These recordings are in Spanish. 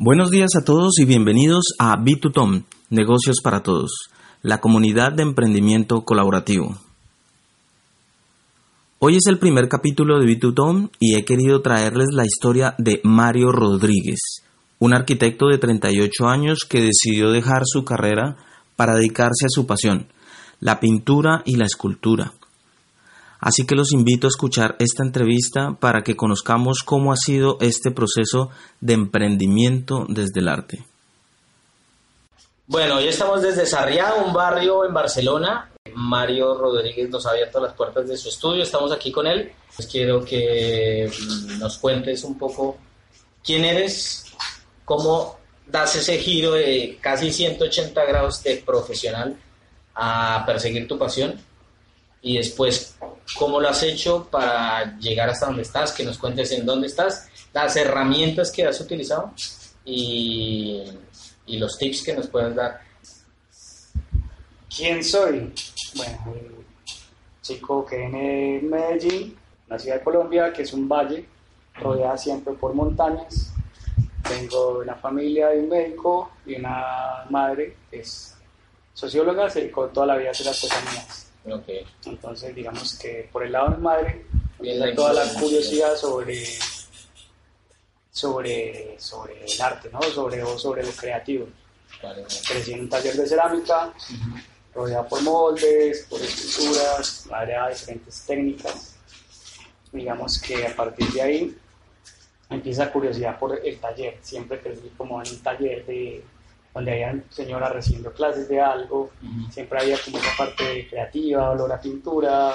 Buenos días a todos y bienvenidos a B2Tom, Negocios para Todos, la comunidad de emprendimiento colaborativo. Hoy es el primer capítulo de B2Tom y he querido traerles la historia de Mario Rodríguez, un arquitecto de 38 años que decidió dejar su carrera para dedicarse a su pasión, la pintura y la escultura. Así que los invito a escuchar esta entrevista para que conozcamos cómo ha sido este proceso de emprendimiento desde el arte. Bueno, hoy estamos desde Sarriá, un barrio en Barcelona. Mario Rodríguez nos ha abierto las puertas de su estudio, estamos aquí con él. Pues quiero que mm, nos cuentes un poco quién eres, cómo das ese giro de casi 180 grados de profesional a perseguir tu pasión y después cómo lo has hecho para llegar hasta donde estás, que nos cuentes en dónde estás, las herramientas que has utilizado y, y los tips que nos puedas dar. ¿Quién soy? Bueno, chico que viene de Medellín, una ciudad de Colombia, que es un valle rodeada siempre por montañas. Tengo una familia de un médico y una madre que es socióloga, se dedicó toda la vida a hacer artesanías Okay. Entonces, digamos que por el lado de mi madre, viene toda la curiosidad sobre, sobre, sobre el arte, ¿no? sobre, sobre lo creativo. Crecí en un taller de cerámica, rodeado por moldes, por esculturas, de diferentes técnicas. Digamos que a partir de ahí empieza la curiosidad por el taller. Siempre crecí como en un taller de donde había señoras recibiendo clases de algo, siempre había como esa parte creativa, olor a pintura,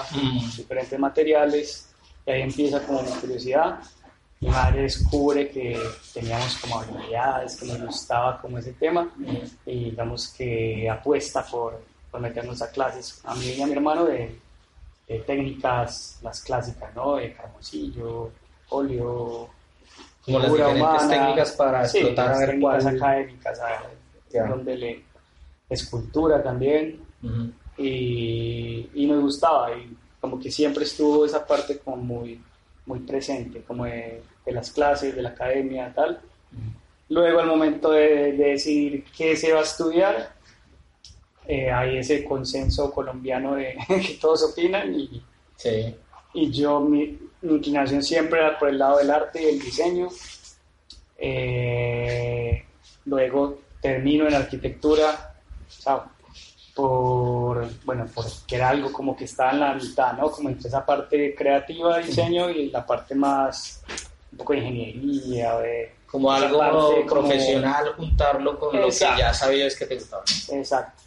diferentes materiales, y ahí empieza como mi curiosidad. Mi madre descubre que teníamos como habilidades, que nos gustaba como ese tema, y digamos que apuesta por, por, meternos a clases, a mí y a mi hermano, de, técnicas, las clásicas, ¿no? De carboncillo, óleo, como las diferentes técnicas para explotar a ver cuál... académicas, donde le escultura también. Y, y, nos gustaba y como que siempre estuvo esa parte como muy, muy presente, como de, las clases, de la academia, tal. Luego al momento de, decidir qué se va a estudiar, eh, hay ese consenso colombiano de que todos opinan y, y yo mi, inclinación siempre era por el lado del arte y el diseño. Eh, luego termino en arquitectura, por, bueno, porque era algo como que estaba en la mitad, ¿no? Como entre esa parte creativa de diseño y la parte más, un poco de ingeniería, de... Como algo profesional, juntarlo con lo que ya sabías que te gustaba. Exacto.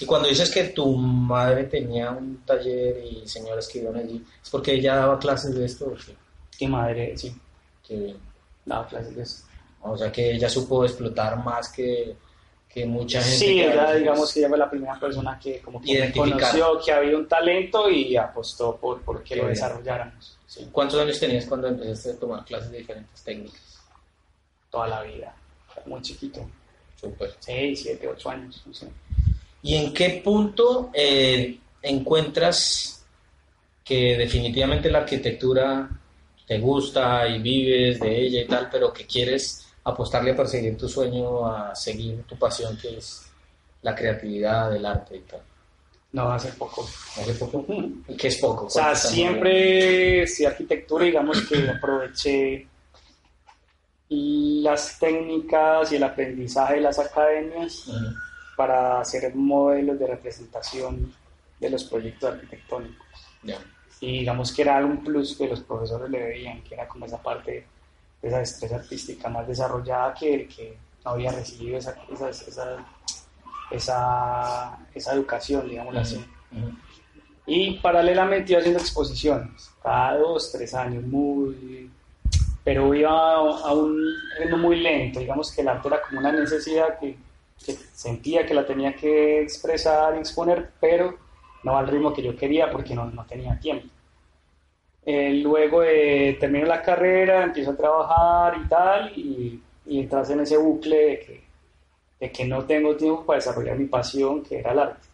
Y cuando dices que tu madre tenía un taller y señores que iban allí, ¿es porque ella daba clases de esto? ¿o qué? ¿Qué madre? Sí. Qué bien. Daba clases de esto. O sea que ella supo explotar más que, que mucha gente. Sí, ella, digamos que ella fue la primera persona que como que conoció que había un talento y apostó por, por que lo desarrolláramos. ¿Cuántos años tenías cuando empezaste a tomar clases de diferentes técnicas? Toda la vida, muy chiquito. Súper. Seis, siete, ocho años, ¿Y en qué punto eh, encuentras que definitivamente la arquitectura te gusta y vives de ella y tal, pero que quieres apostarle a perseguir tu sueño, a seguir tu pasión, que es la creatividad, el arte y tal? No, hace poco. ¿Hace poco? ¿Qué es poco? O sea, siempre, si arquitectura, digamos que aproveché las técnicas y el aprendizaje de las academias para hacer modelos de representación de los proyectos arquitectónicos. Y digamos que era un plus que los profesores le veían, que era como esa parte esa destreza artística más desarrollada que, que no había recibido esa, esa, esa, esa, educación, digamos así. Y paralelamente iba haciendo exposiciones, cada dos, tres años, muy... Pero iba a un ritmo muy lento, digamos que el arte era como una necesidad que, que sentía que la tenía que expresar y exponer, pero no al ritmo que yo quería porque no, no tenía tiempo. Eh, luego de termino la carrera, empiezo a trabajar y tal, y, y entras en ese bucle de que, de que no tengo tiempo para desarrollar mi pasión, que era el arte.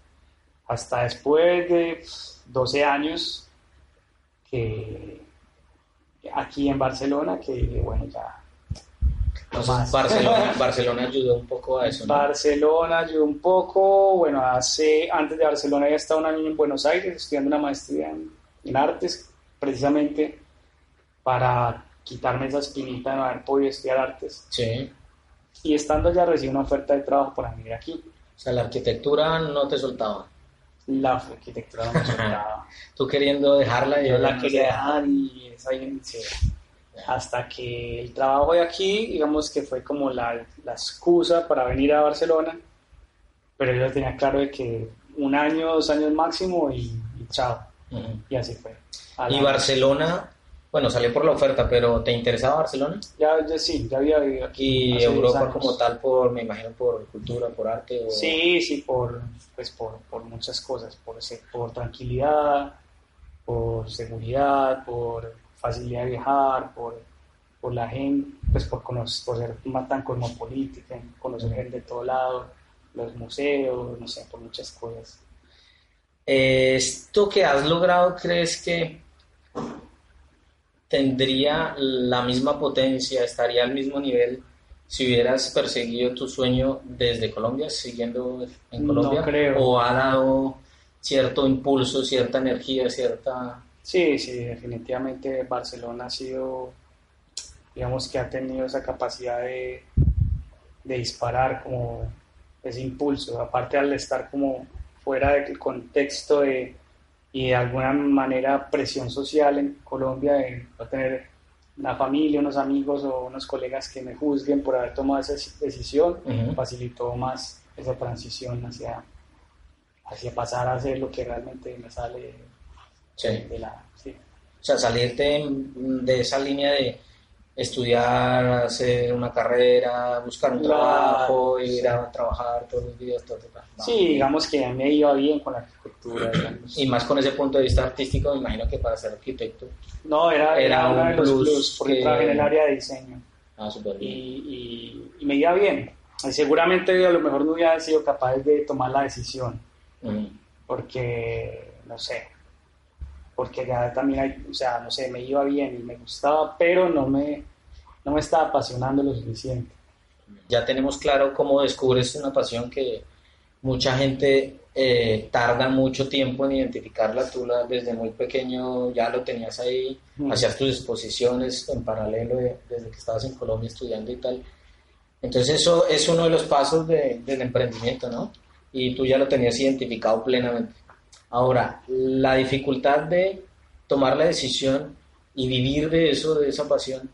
Hasta después de 12 años que aquí en Barcelona, que bueno, ya Barcelona, Barcelona ayudó un poco a eso. Barcelona ayudó un poco. Bueno, hace antes de Barcelona había estado un año en Buenos Aires estudiando una maestría en, artes, precisamente para quitarme esa espinita de no haber podido estudiar artes. Sí. Y estando allá recibí una oferta de trabajo para venir aquí. O sea, la arquitectura no te soltaba. La arquitectura no me soltaba. Tú queriendo dejarla y yo la quería dejar y esa hasta que el trabajo de aquí, digamos que fue como la, la excusa para venir a Barcelona, pero yo tenía claro de que un año, dos años máximo y, chao. Y así fue. ¿Y Barcelona? Bueno, salió por la oferta, pero ¿te interesaba Barcelona? Ya, ya sí, ya había vivido aquí. ¿Y Europa como tal, por, me imagino, por cultura, por arte? O... Sí, sí, por, pues por, por muchas cosas, por, por tranquilidad, por seguridad, por facilidad de viajar, por, por la gente, pues por, conocer, por ser más tan cosmopolítica, conocer gente de todo lado, los museos, no sé, por muchas cosas. ¿Esto que has logrado crees que tendría la misma potencia, estaría al mismo nivel si hubieras perseguido tu sueño desde Colombia, siguiendo en Colombia? creo. ¿O ha dado cierto impulso, cierta energía, cierta Sí, sí, definitivamente Barcelona ha sido, digamos que ha tenido esa capacidad de, disparar como ese impulso, aparte al estar como fuera del contexto de, y de alguna manera presión social en Colombia de no tener una familia, unos amigos o unos colegas que me juzguen por haber tomado esa decisión, facilitó más esa transición hacia, hacia pasar a hacer lo que realmente me sale Sí. O sea, salirte de esa línea de estudiar, hacer una carrera, buscar un trabajo, ir a trabajar todos los días, todo, Sí, digamos que a mí me iba bien con la arquitectura. Y más con ese punto de vista artístico, me imagino que para ser arquitecto. No, era, era, uno de los plus, porque trabajé en el área de diseño. Ah, súper bien. Y, y, me iba bien. Y seguramente a lo mejor no hubiera sido capaz de tomar la decisión. Porque, no sé, porque ya también hay, o sea, no sé, me iba bien y me gustaba, pero no me, no me estaba apasionando lo suficiente. Ya tenemos claro cómo descubres una pasión que mucha gente eh, tarda mucho tiempo en identificarla, tú la, desde muy pequeño ya lo tenías ahí, hacías tus exposiciones en paralelo desde que estabas en Colombia estudiando y tal. Entonces eso es uno de los pasos de, del emprendimiento, ¿no? Y tú ya lo tenías identificado plenamente. Ahora, la dificultad de tomar la decisión y vivir de eso, de esa pasión,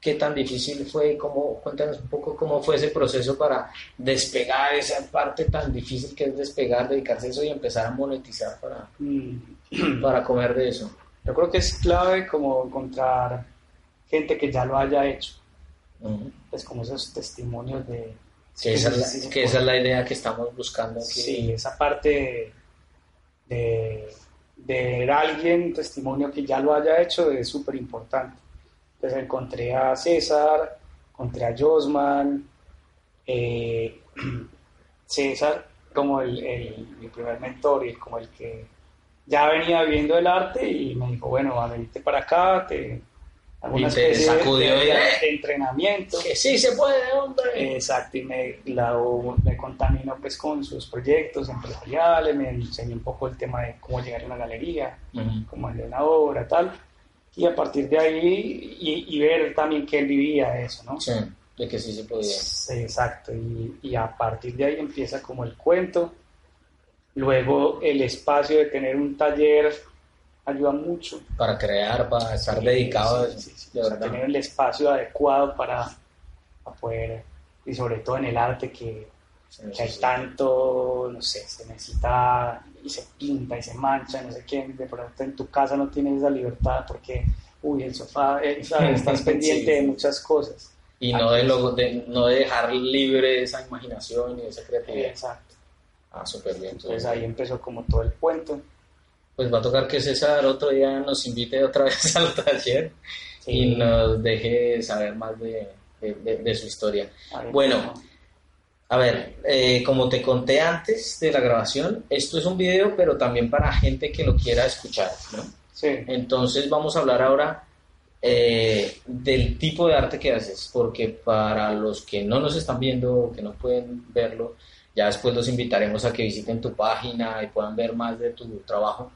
¿qué tan difícil fue? ¿Cómo, cuéntanos un poco cómo fue ese proceso para despegar esa parte tan difícil que es despegar, dedicarse a eso y empezar a monetizar para, mm. para comer de eso. Yo creo que es clave como encontrar gente que ya lo haya hecho. Es como esos testimonios de... Que, esa, es la idea que estamos buscando. Aquí. Sí, esa parte de, ver a alguien, testimonio que ya lo haya hecho, es súper importante. Entonces encontré a César, encontré a Josman, eh, César como el, mi primer mentor y como el que ya venía viendo el arte y me dijo, bueno, a venirte para acá, te, alguna especie sacudió de, entrenamiento. Que sí se puede, hombre. Exacto, y me, me contaminó pues con sus proyectos empresariales, me enseñó un poco el tema de cómo llegar a una galería, cómo hacer una obra, tal. Y a partir de ahí, y, ver también que él vivía eso, ¿no? Sí, de que sí se podía. exacto, y, y a partir de ahí empieza como el cuento. Luego el espacio de tener un taller ayuda mucho. Para crear, para estar dedicado a eso. tener el espacio adecuado para, poder, y sobre todo en el arte que, hay tanto, no sé, se necesita y se pinta y se mancha, no sé quién, de pronto en tu casa no tienes esa libertad porque, uy, el sofá, eh, estás pendiente de muchas cosas. Y no de, lo, de, no de dejar libre esa imaginación y esa creatividad. Exacto. Ah, súper bien. Entonces ahí empezó como todo el cuento pues va a tocar que César otro día nos invite otra vez al taller y nos deje saber más de, su historia. bueno, a ver, eh, como te conté antes de la grabación, esto es un video, pero también para gente que lo quiera escuchar, ¿no? Sí. Entonces vamos a hablar ahora eh, del tipo de arte que haces, porque para los que no nos están viendo o que no pueden verlo, ya después los invitaremos a que visiten tu página y puedan ver más de tu trabajo.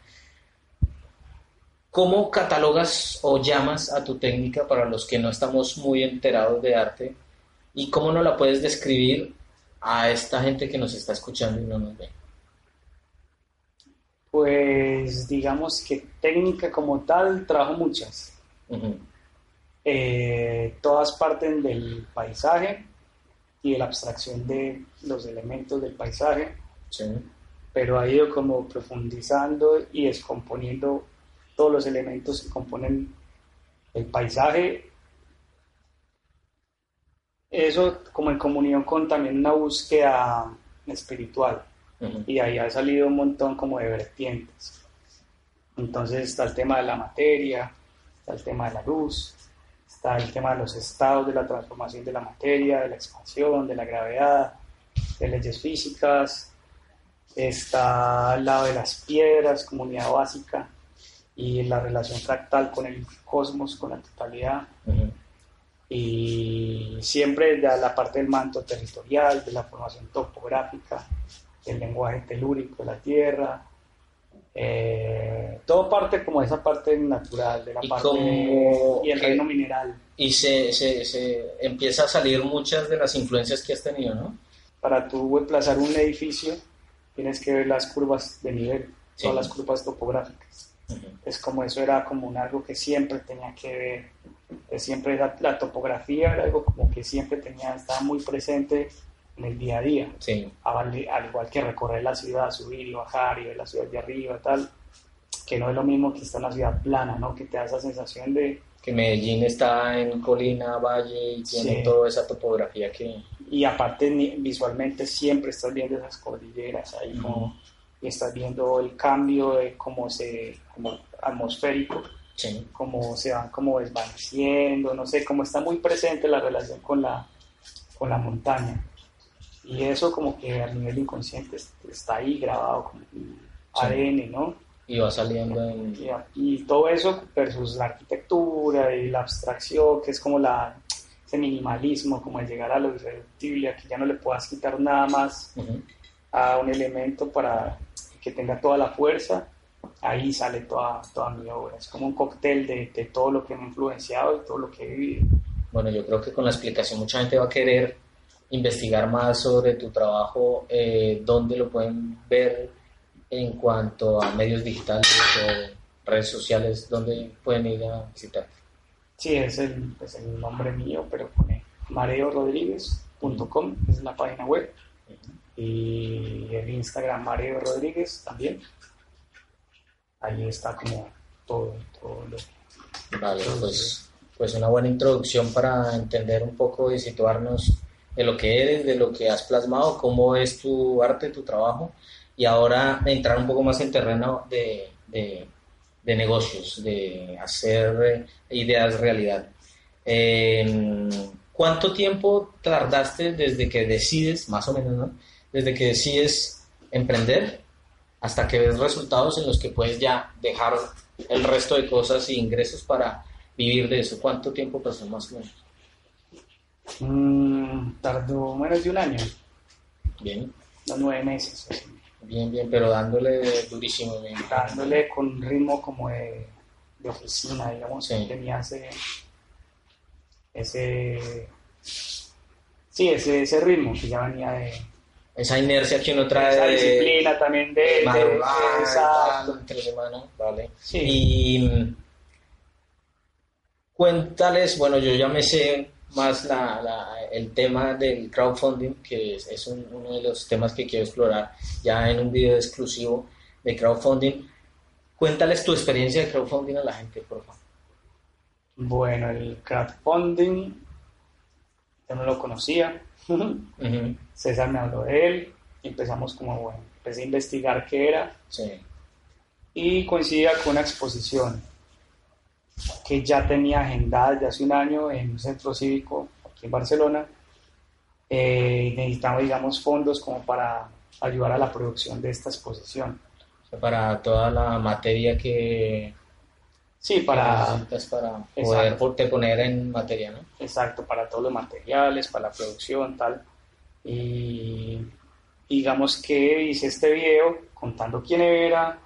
¿Cómo catalogas o llamas a tu técnica para los que no estamos muy enterados de arte? ¿Y cómo no la puedes describir a esta gente que nos está escuchando y no nos ve? Pues digamos que técnica como tal trabajo muchas. Eh, todas parten del paisaje y de la abstracción de los elementos del paisaje, pero ha ido como profundizando y descomponiendo todos los elementos que componen el paisaje. Eso como en comunión con también una búsqueda espiritual y ahí ha salido un montón como de vertientes. Entonces está el tema de la materia, está el tema de la luz, está el tema de los estados de la transformación de la materia, de la expansión, de la gravedad, de leyes físicas, está al lado de las piedras, comunidad básica, y la relación fractal con el cosmos, con la totalidad. Y siempre de la parte del manto territorial, de la formación topográfica, el lenguaje telúrico de la Tierra. Eh, todo parte como esa parte natural, de la parte y el reino mineral. Y se, se, se, empieza a salir muchas de las influencias que has tenido, ¿no? Para tú emplazar un edificio, tienes que ver las curvas de nivel, todas las curvas topográficas. Es como eso era como un algo que siempre tenía que ver, siempre la, la, topografía era algo como que siempre tenía, estaba muy presente en el día a día. Sí. Al, igual que recorrer la ciudad, subir y bajar y ver la ciudad de arriba, tal, que no es lo mismo que estar en la ciudad plana, ¿no? Que te da esa sensación de... Que Medellín está en colina, valle y tiene toda esa topografía que... Y aparte visualmente siempre estás viendo esas cordilleras ahí como... Y estás viendo el cambio de cómo se... como atmosférico. Sí. Cómo se van como desvaneciendo, no sé, cómo está muy presente la relación con la, con la montaña. Y eso como que a nivel inconsciente está ahí grabado como ADN, ¿no? Y va saliendo en... Y, todo eso versus la arquitectura y la abstracción, que es como la, ese minimalismo, como el llegar a lo irreductible, a que ya no le puedas quitar nada más a un elemento para que tenga toda la fuerza, ahí sale toda, toda mi obra. Es como un cóctel de, de todo lo que me ha influenciado y todo lo que he vivido. Bueno, yo creo que con la explicación mucha gente va a querer investigar más sobre tu trabajo, eh, dónde lo pueden ver en cuanto a medios digitales o redes sociales, dónde pueden ir a visitar. Sí, es el, es el nombre mío, pero pone mareorodríguez.com, es la página web, y el Instagram Mareo Rodríguez también. Ahí está como todo, todo lo Vale, pues, pues una buena introducción para entender un poco y situarnos de lo que eres, de lo que has plasmado, cómo es tu arte, tu trabajo, y ahora entrar un poco más en terreno de, de, negocios, de hacer ideas realidad. Em, ¿Cuánto tiempo tardaste desde que decides, más o menos, ¿no? Desde que decides emprender hasta que ves resultados en los que puedes ya dejar el resto de cosas y ingresos para vivir de eso? ¿Cuánto tiempo pasó más o menos? Mm, tardó menos de un año. Bien. nueve meses. Bien, bien, pero dándole durísimo. Bien. Dándole con un ritmo como de, de oficina, digamos. Tenía ese, ese. Sí, ese, ese ritmo que ya venía de. Esa inercia que uno trae. Esa disciplina también de. de, vale. Y. Mm, cuéntales, bueno, yo ya me sé más la, el tema del crowdfunding, que es, uno de los temas que quiero explorar ya en un video exclusivo de crowdfunding. Cuéntales tu experiencia de crowdfunding a la gente, por favor. Bueno, el crowdfunding, yo no lo conocía. César me habló de él empezamos como, bueno, empecé a investigar qué era. Sí. Y coincidía con una exposición que ya tenía agendada desde hace un año en un centro cívico aquí en Barcelona. Eh, necesitamos, digamos, fondos como para ayudar a la producción de esta exposición. Para toda la materia que, Sí, para, para poder poner en materia, ¿no? Exacto, para todos los materiales, para la producción, tal. Y digamos que hice este video contando quién era,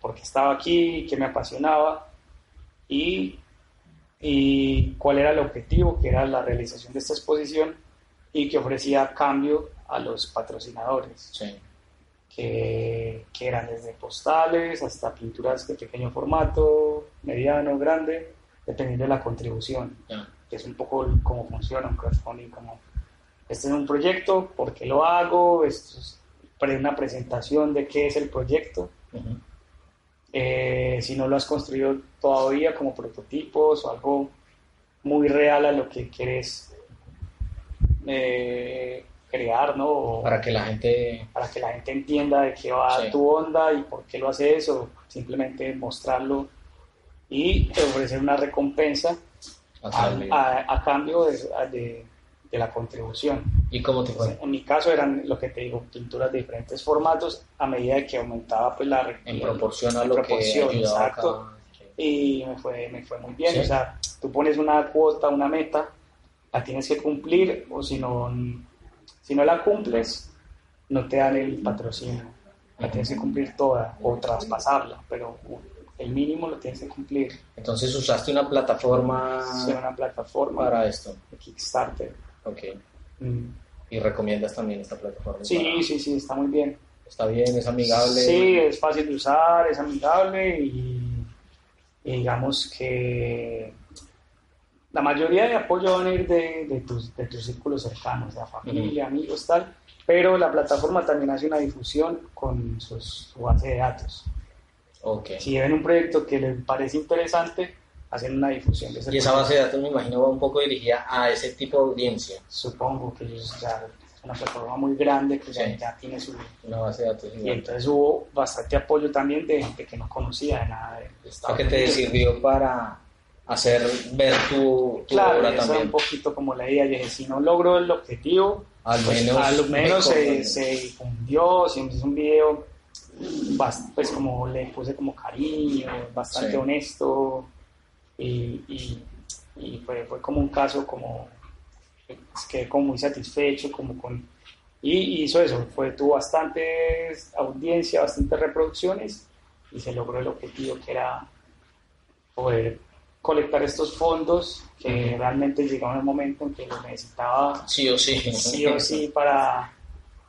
por qué estaba aquí, qué me apasionaba y, y cuál era el objetivo, que era la realización de esta exposición y que ofrecía cambio a los patrocinadores. Sí que, eran desde postales hasta pinturas de pequeño formato, mediano, grande, dependiendo de la contribución, que es un poco cómo funciona un crowdfunding, como este es un proyecto, ¿por qué lo hago? Esto es una presentación de qué es el proyecto. Eh, si no lo has construido todavía como prototipos o algo muy real a lo que quieres eh, crear, ¿no? para que la gente... Para que la gente entienda de qué va tu onda y por qué lo haces, o simplemente mostrarlo y ofrecer una recompensa a, cambio de, de, la contribución. ¿Y cómo te fue? En mi caso eran, lo que te digo, pinturas de diferentes formatos a medida que aumentaba pues la... En proporción a lo proporción, que exacto. Y me fue, me fue muy bien, o sea, tú pones una cuota, una meta, la tienes que cumplir, o si no si no la cumples, no te dan el patrocinio. La tienes que cumplir toda o traspasarla, pero el mínimo lo tienes que cumplir. Entonces usaste una plataforma. Sí, una plataforma. Para esto. De Kickstarter. Ok. Mm. ¿Y recomiendas también esta plataforma? Sí, sí, sí, está muy bien. Está bien, es amigable. Sí, es fácil de usar, es amigable y digamos que la mayoría de apoyo van a ir de, de, tus, de tus círculos cercanos, de la familia, amigos, tal, pero la plataforma también hace una difusión con su base de datos. Okay. Si ven un proyecto que les parece interesante, hacen una difusión de ese Y esa base de datos me imagino va un poco dirigida a ese tipo de audiencia. Supongo que ellos ya una plataforma muy grande que ya, tiene su una base de datos y entonces hubo bastante apoyo también de gente que no conocía de nada de Estados ¿Qué te sirvió para hacer ver tu, claro, obra también. un poquito como la idea, dije, si no logro el objetivo, al pues, menos, al menos se, se, difundió, si es un video, pues como le puse como cariño, bastante honesto, y, y, y fue, fue, como un caso como, pues, quedé como muy satisfecho, como con... Y, hizo eso, fue, tuvo bastantes audiencia, bastantes reproducciones, y se logró el objetivo que era poder colectar estos fondos que realmente llegaba el momento en que los necesitaba sí o sí, sí o sí para,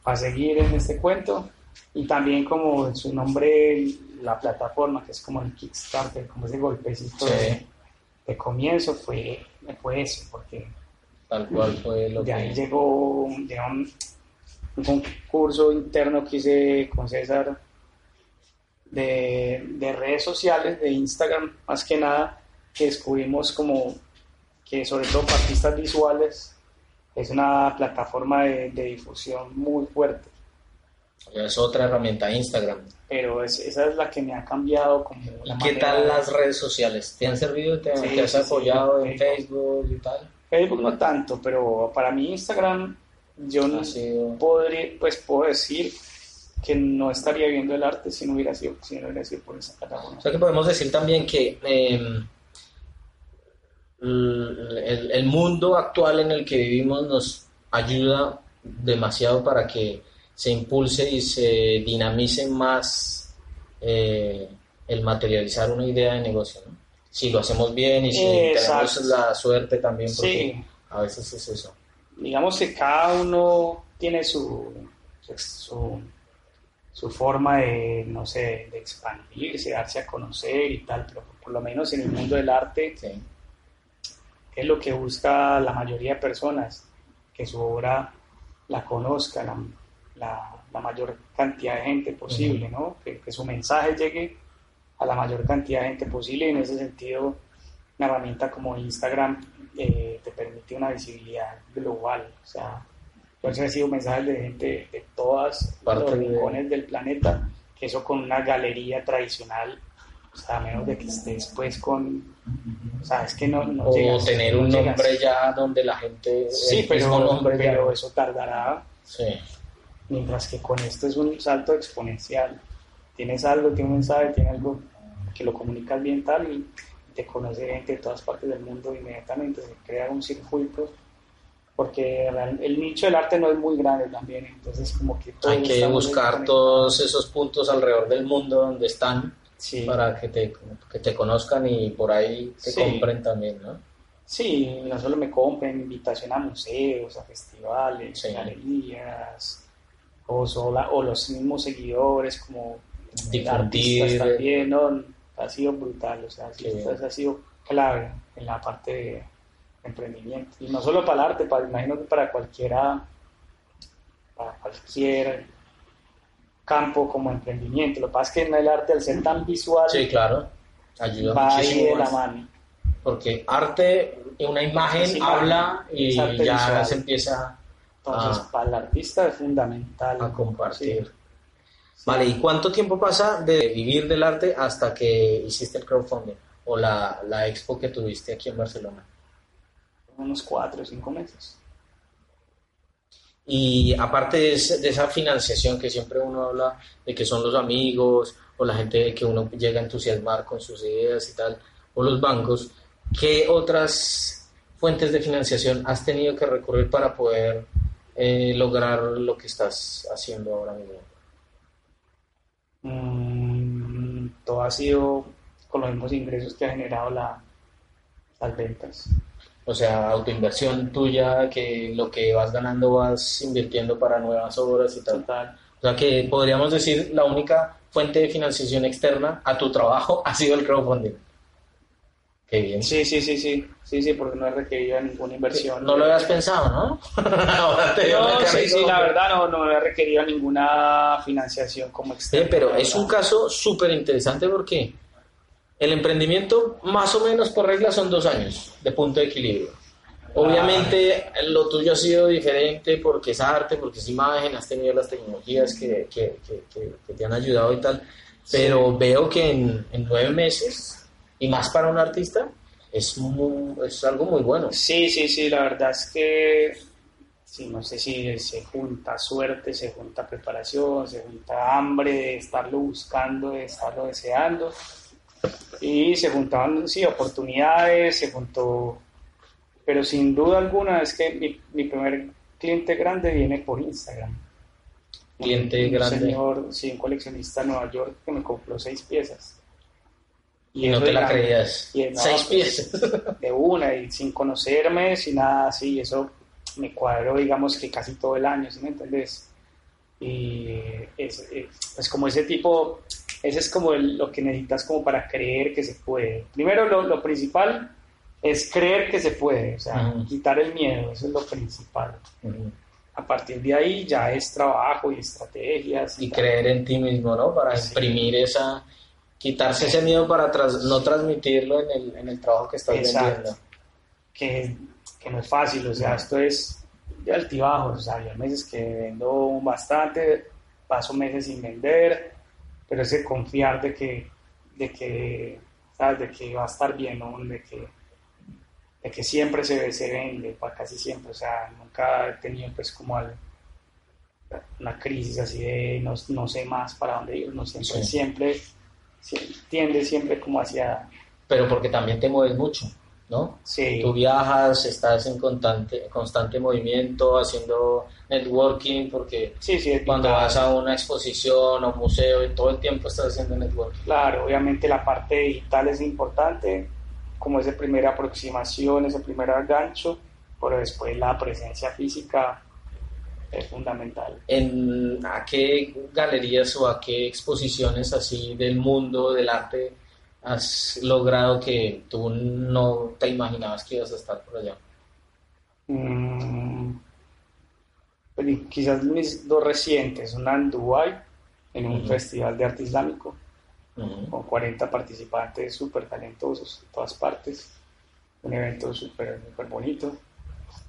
para seguir en este cuento. Y también como su nombre la plataforma que es como el Kickstarter como ese golpecito de, comienzo fue, fue eso porque tal cual fue lo de ahí llegó, un, un, concurso interno que hice con César de, de redes sociales de Instagram más que nada que descubrimos como que sobre todo para artistas visuales es una plataforma de, difusión muy fuerte. Es otra herramienta, Instagram. Pero esa es la que me ha cambiado como ¿Y qué tal las redes sociales? ¿Te han servido? ¿Te, has apoyado en Facebook. y tal? Facebook no tanto, pero para mí Instagram yo no podría, pues puedo decir que no estaría viendo el arte si no hubiera sido, si no hubiera sido por esa plataforma. O sea que podemos decir también que em, el, mundo actual en el que vivimos nos ayuda demasiado para que se impulse y se dinamice más eh, el materializar una idea de negocio, Si lo hacemos bien y si tenemos la suerte también, porque a veces es eso. Digamos que cada uno tiene su, su, su forma de, no sé, de expandirse, darse a conocer y tal, pero por lo menos en el mundo del arte es lo que busca la mayoría de personas, que su obra la conozca la, la, mayor cantidad de gente posible, ¿no? Que, su mensaje llegue a la mayor cantidad de gente posible y en ese sentido una herramienta como Instagram eh, te permite una visibilidad global, o sea, yo he recibido mensajes de gente de todas los rincones del planeta, que eso con una galería tradicional o sea, a menos de que estés pues con, o sea, es que no, no O tener un nombre ya donde la gente... Sí, pero, pero eso tardará. Sí. Mientras que con esto es un salto exponencial. Tienes algo, tienes un mensaje, tienes algo que lo comunicas bien tal y te conoce gente de todas partes del mundo inmediatamente, se crea un circuito, porque el nicho del arte no es muy grande también, entonces como que... Hay que buscar todos esos puntos alrededor del mundo donde están para que te, que te conozcan y por ahí te compren también, ¿no? Sí, no solo me compren, invitación a museos, a festivales, galerías, o, o los mismos seguidores como artistas también, ¿no? ha sido brutal, o sea, ha sido clave en la parte de emprendimiento. Y no solo para el arte, para, imagino que para cualquiera, para cualquier campo como emprendimiento. Lo que pasa es que en el arte, al ser tan visual, sí, claro, ayuda va ahí de la mano. Porque arte, una imagen habla y ya se empieza Entonces, para el artista es fundamental. A compartir. Vale, ¿y cuánto tiempo pasa de vivir del arte hasta que hiciste el crowdfunding o la, la expo que tuviste aquí en Barcelona? Unos cuatro o cinco meses. Y aparte de, esa financiación que siempre uno habla de que son los amigos o la gente que uno llega a entusiasmar con sus ideas y tal, o los bancos, ¿qué otras fuentes de financiación has tenido que recurrir para poder eh, lograr lo que estás haciendo ahora mismo? Mm, todo ha sido con los mismos ingresos que ha generado la, las ventas. O sea, autoinversión tuya, que lo que vas ganando vas invirtiendo para nuevas obras y tal. tal. O sea, que podríamos decir la única fuente de financiación externa a tu trabajo ha sido el crowdfunding. Qué bien. Sí, sí, sí, sí. Sí, sí, porque no he requerido ninguna inversión. No lo habías pensado, ¿no? no, sí, sí, la verdad no, no he requerido ninguna financiación como externa. pero es un caso súper interesante porque el emprendimiento, más o menos por regla, son dos años de punto de equilibrio. Obviamente lo tuyo ha sido diferente porque es arte, porque es imagen, has tenido las tecnologías que, que, que, te han ayudado y tal, pero veo que en, en nueve meses y más para un artista, es, es algo muy bueno. Sí, sí, sí, la verdad es que sí, no sé si se junta suerte, se junta preparación, se junta hambre de estarlo buscando, de estarlo deseando. Y se juntaban, sí, oportunidades, se juntó, pero sin duda alguna es que mi, mi primer cliente grande viene por Instagram. Cliente grande. Un señor, sí, un coleccionista de Nueva York que me compró seis piezas. Y, no te la creías. Seis pies. De una, y sin conocerme, sin nada así, eso me cuadró, digamos que casi todo el año, ¿sí me entendés? Y es, es, como ese tipo, ese es como lo que necesitas como para creer que se puede. Primero, lo, lo principal es creer que se puede, o sea, quitar el miedo, eso es lo principal. A partir de ahí ya es trabajo y estrategias. Y, creer en ti mismo, ¿no? Para imprimir esa quitarse ese miedo para no transmitirlo en el, en el, trabajo que estás vendiendo. Que, que, no es fácil, o sea, esto es de altibajos, o sea, hay meses que vendo bastante, paso meses sin vender, pero ese confiar de que, de que, ¿sabes? De que va a estar bien, ¿no? De que, de que siempre se, se vende, casi siempre, o sea, nunca he tenido pues como una crisis así de no, no, sé más para dónde ir, no siempre, siempre tiende siempre como hacia... Pero porque también te mueves mucho, ¿no? Sí. Tú viajas, estás en constante, constante movimiento, haciendo networking, porque sí, sí, cuando vas a una exposición o museo, todo el tiempo estás haciendo networking. Claro, obviamente la parte digital es importante, como esa primera aproximación, ese primer gancho, pero después la presencia física es fundamental. ¿En, ¿A qué galerías o a qué exposiciones así del mundo del arte has logrado que tú no te imaginabas que ibas a estar por allá? Mm, pues, quizás mis dos recientes, una en Dubái, en un festival de arte islámico, con 40 participantes súper talentosos de todas partes, un evento súper bonito,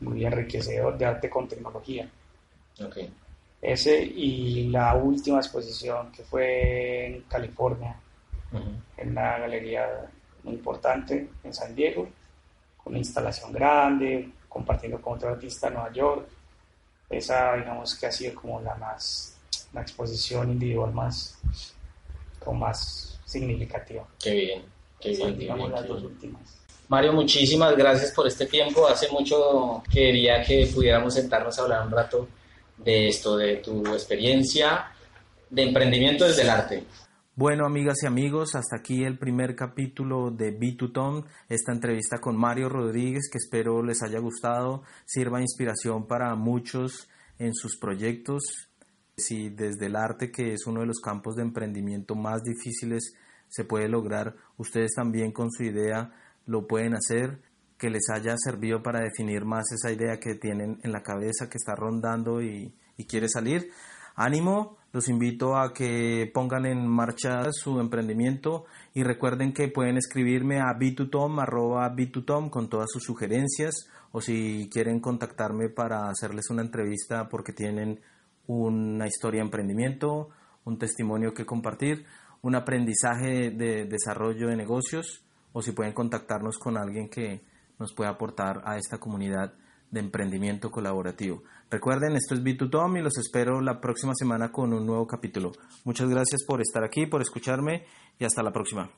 muy enriquecedor de arte con tecnología. Okay. Ese y la última exposición que fue en California, en una galería muy importante en San Diego, con una instalación grande, compartiendo con otro artista en Nueva York. Esa, digamos que ha sido como la más, la exposición individual más, con más significativa. Qué bien, qué bien. digamos las dos últimas. Mario, muchísimas gracias por este tiempo. Hace mucho quería que pudiéramos sentarnos a hablar un rato de esto, de tu experiencia de emprendimiento desde el arte. Bueno, amigas y amigos, hasta aquí el primer capítulo de B2Tom, esta entrevista con Mario Rodríguez, que espero les haya gustado, sirva de inspiración para muchos en sus proyectos. Si desde el arte, que es uno de los campos de emprendimiento más difíciles, se puede lograr, ustedes también con su idea lo pueden hacer, que les haya servido para definir más esa idea que tienen en la cabeza, que está rondando y, quiere salir. Ánimo, los invito a que pongan en marcha su emprendimiento y recuerden que pueden escribirme a bitutom con todas sus sugerencias o si quieren contactarme para hacerles una entrevista porque tienen una historia de emprendimiento, un testimonio que compartir, un aprendizaje de desarrollo de negocios o si pueden contactarnos con alguien que nos pueda aportar a esta comunidad de emprendimiento colaborativo. Recuerden, esto es B2Tom y los espero la próxima semana con un nuevo capítulo. Muchas gracias por estar aquí, por escucharme y hasta la próxima.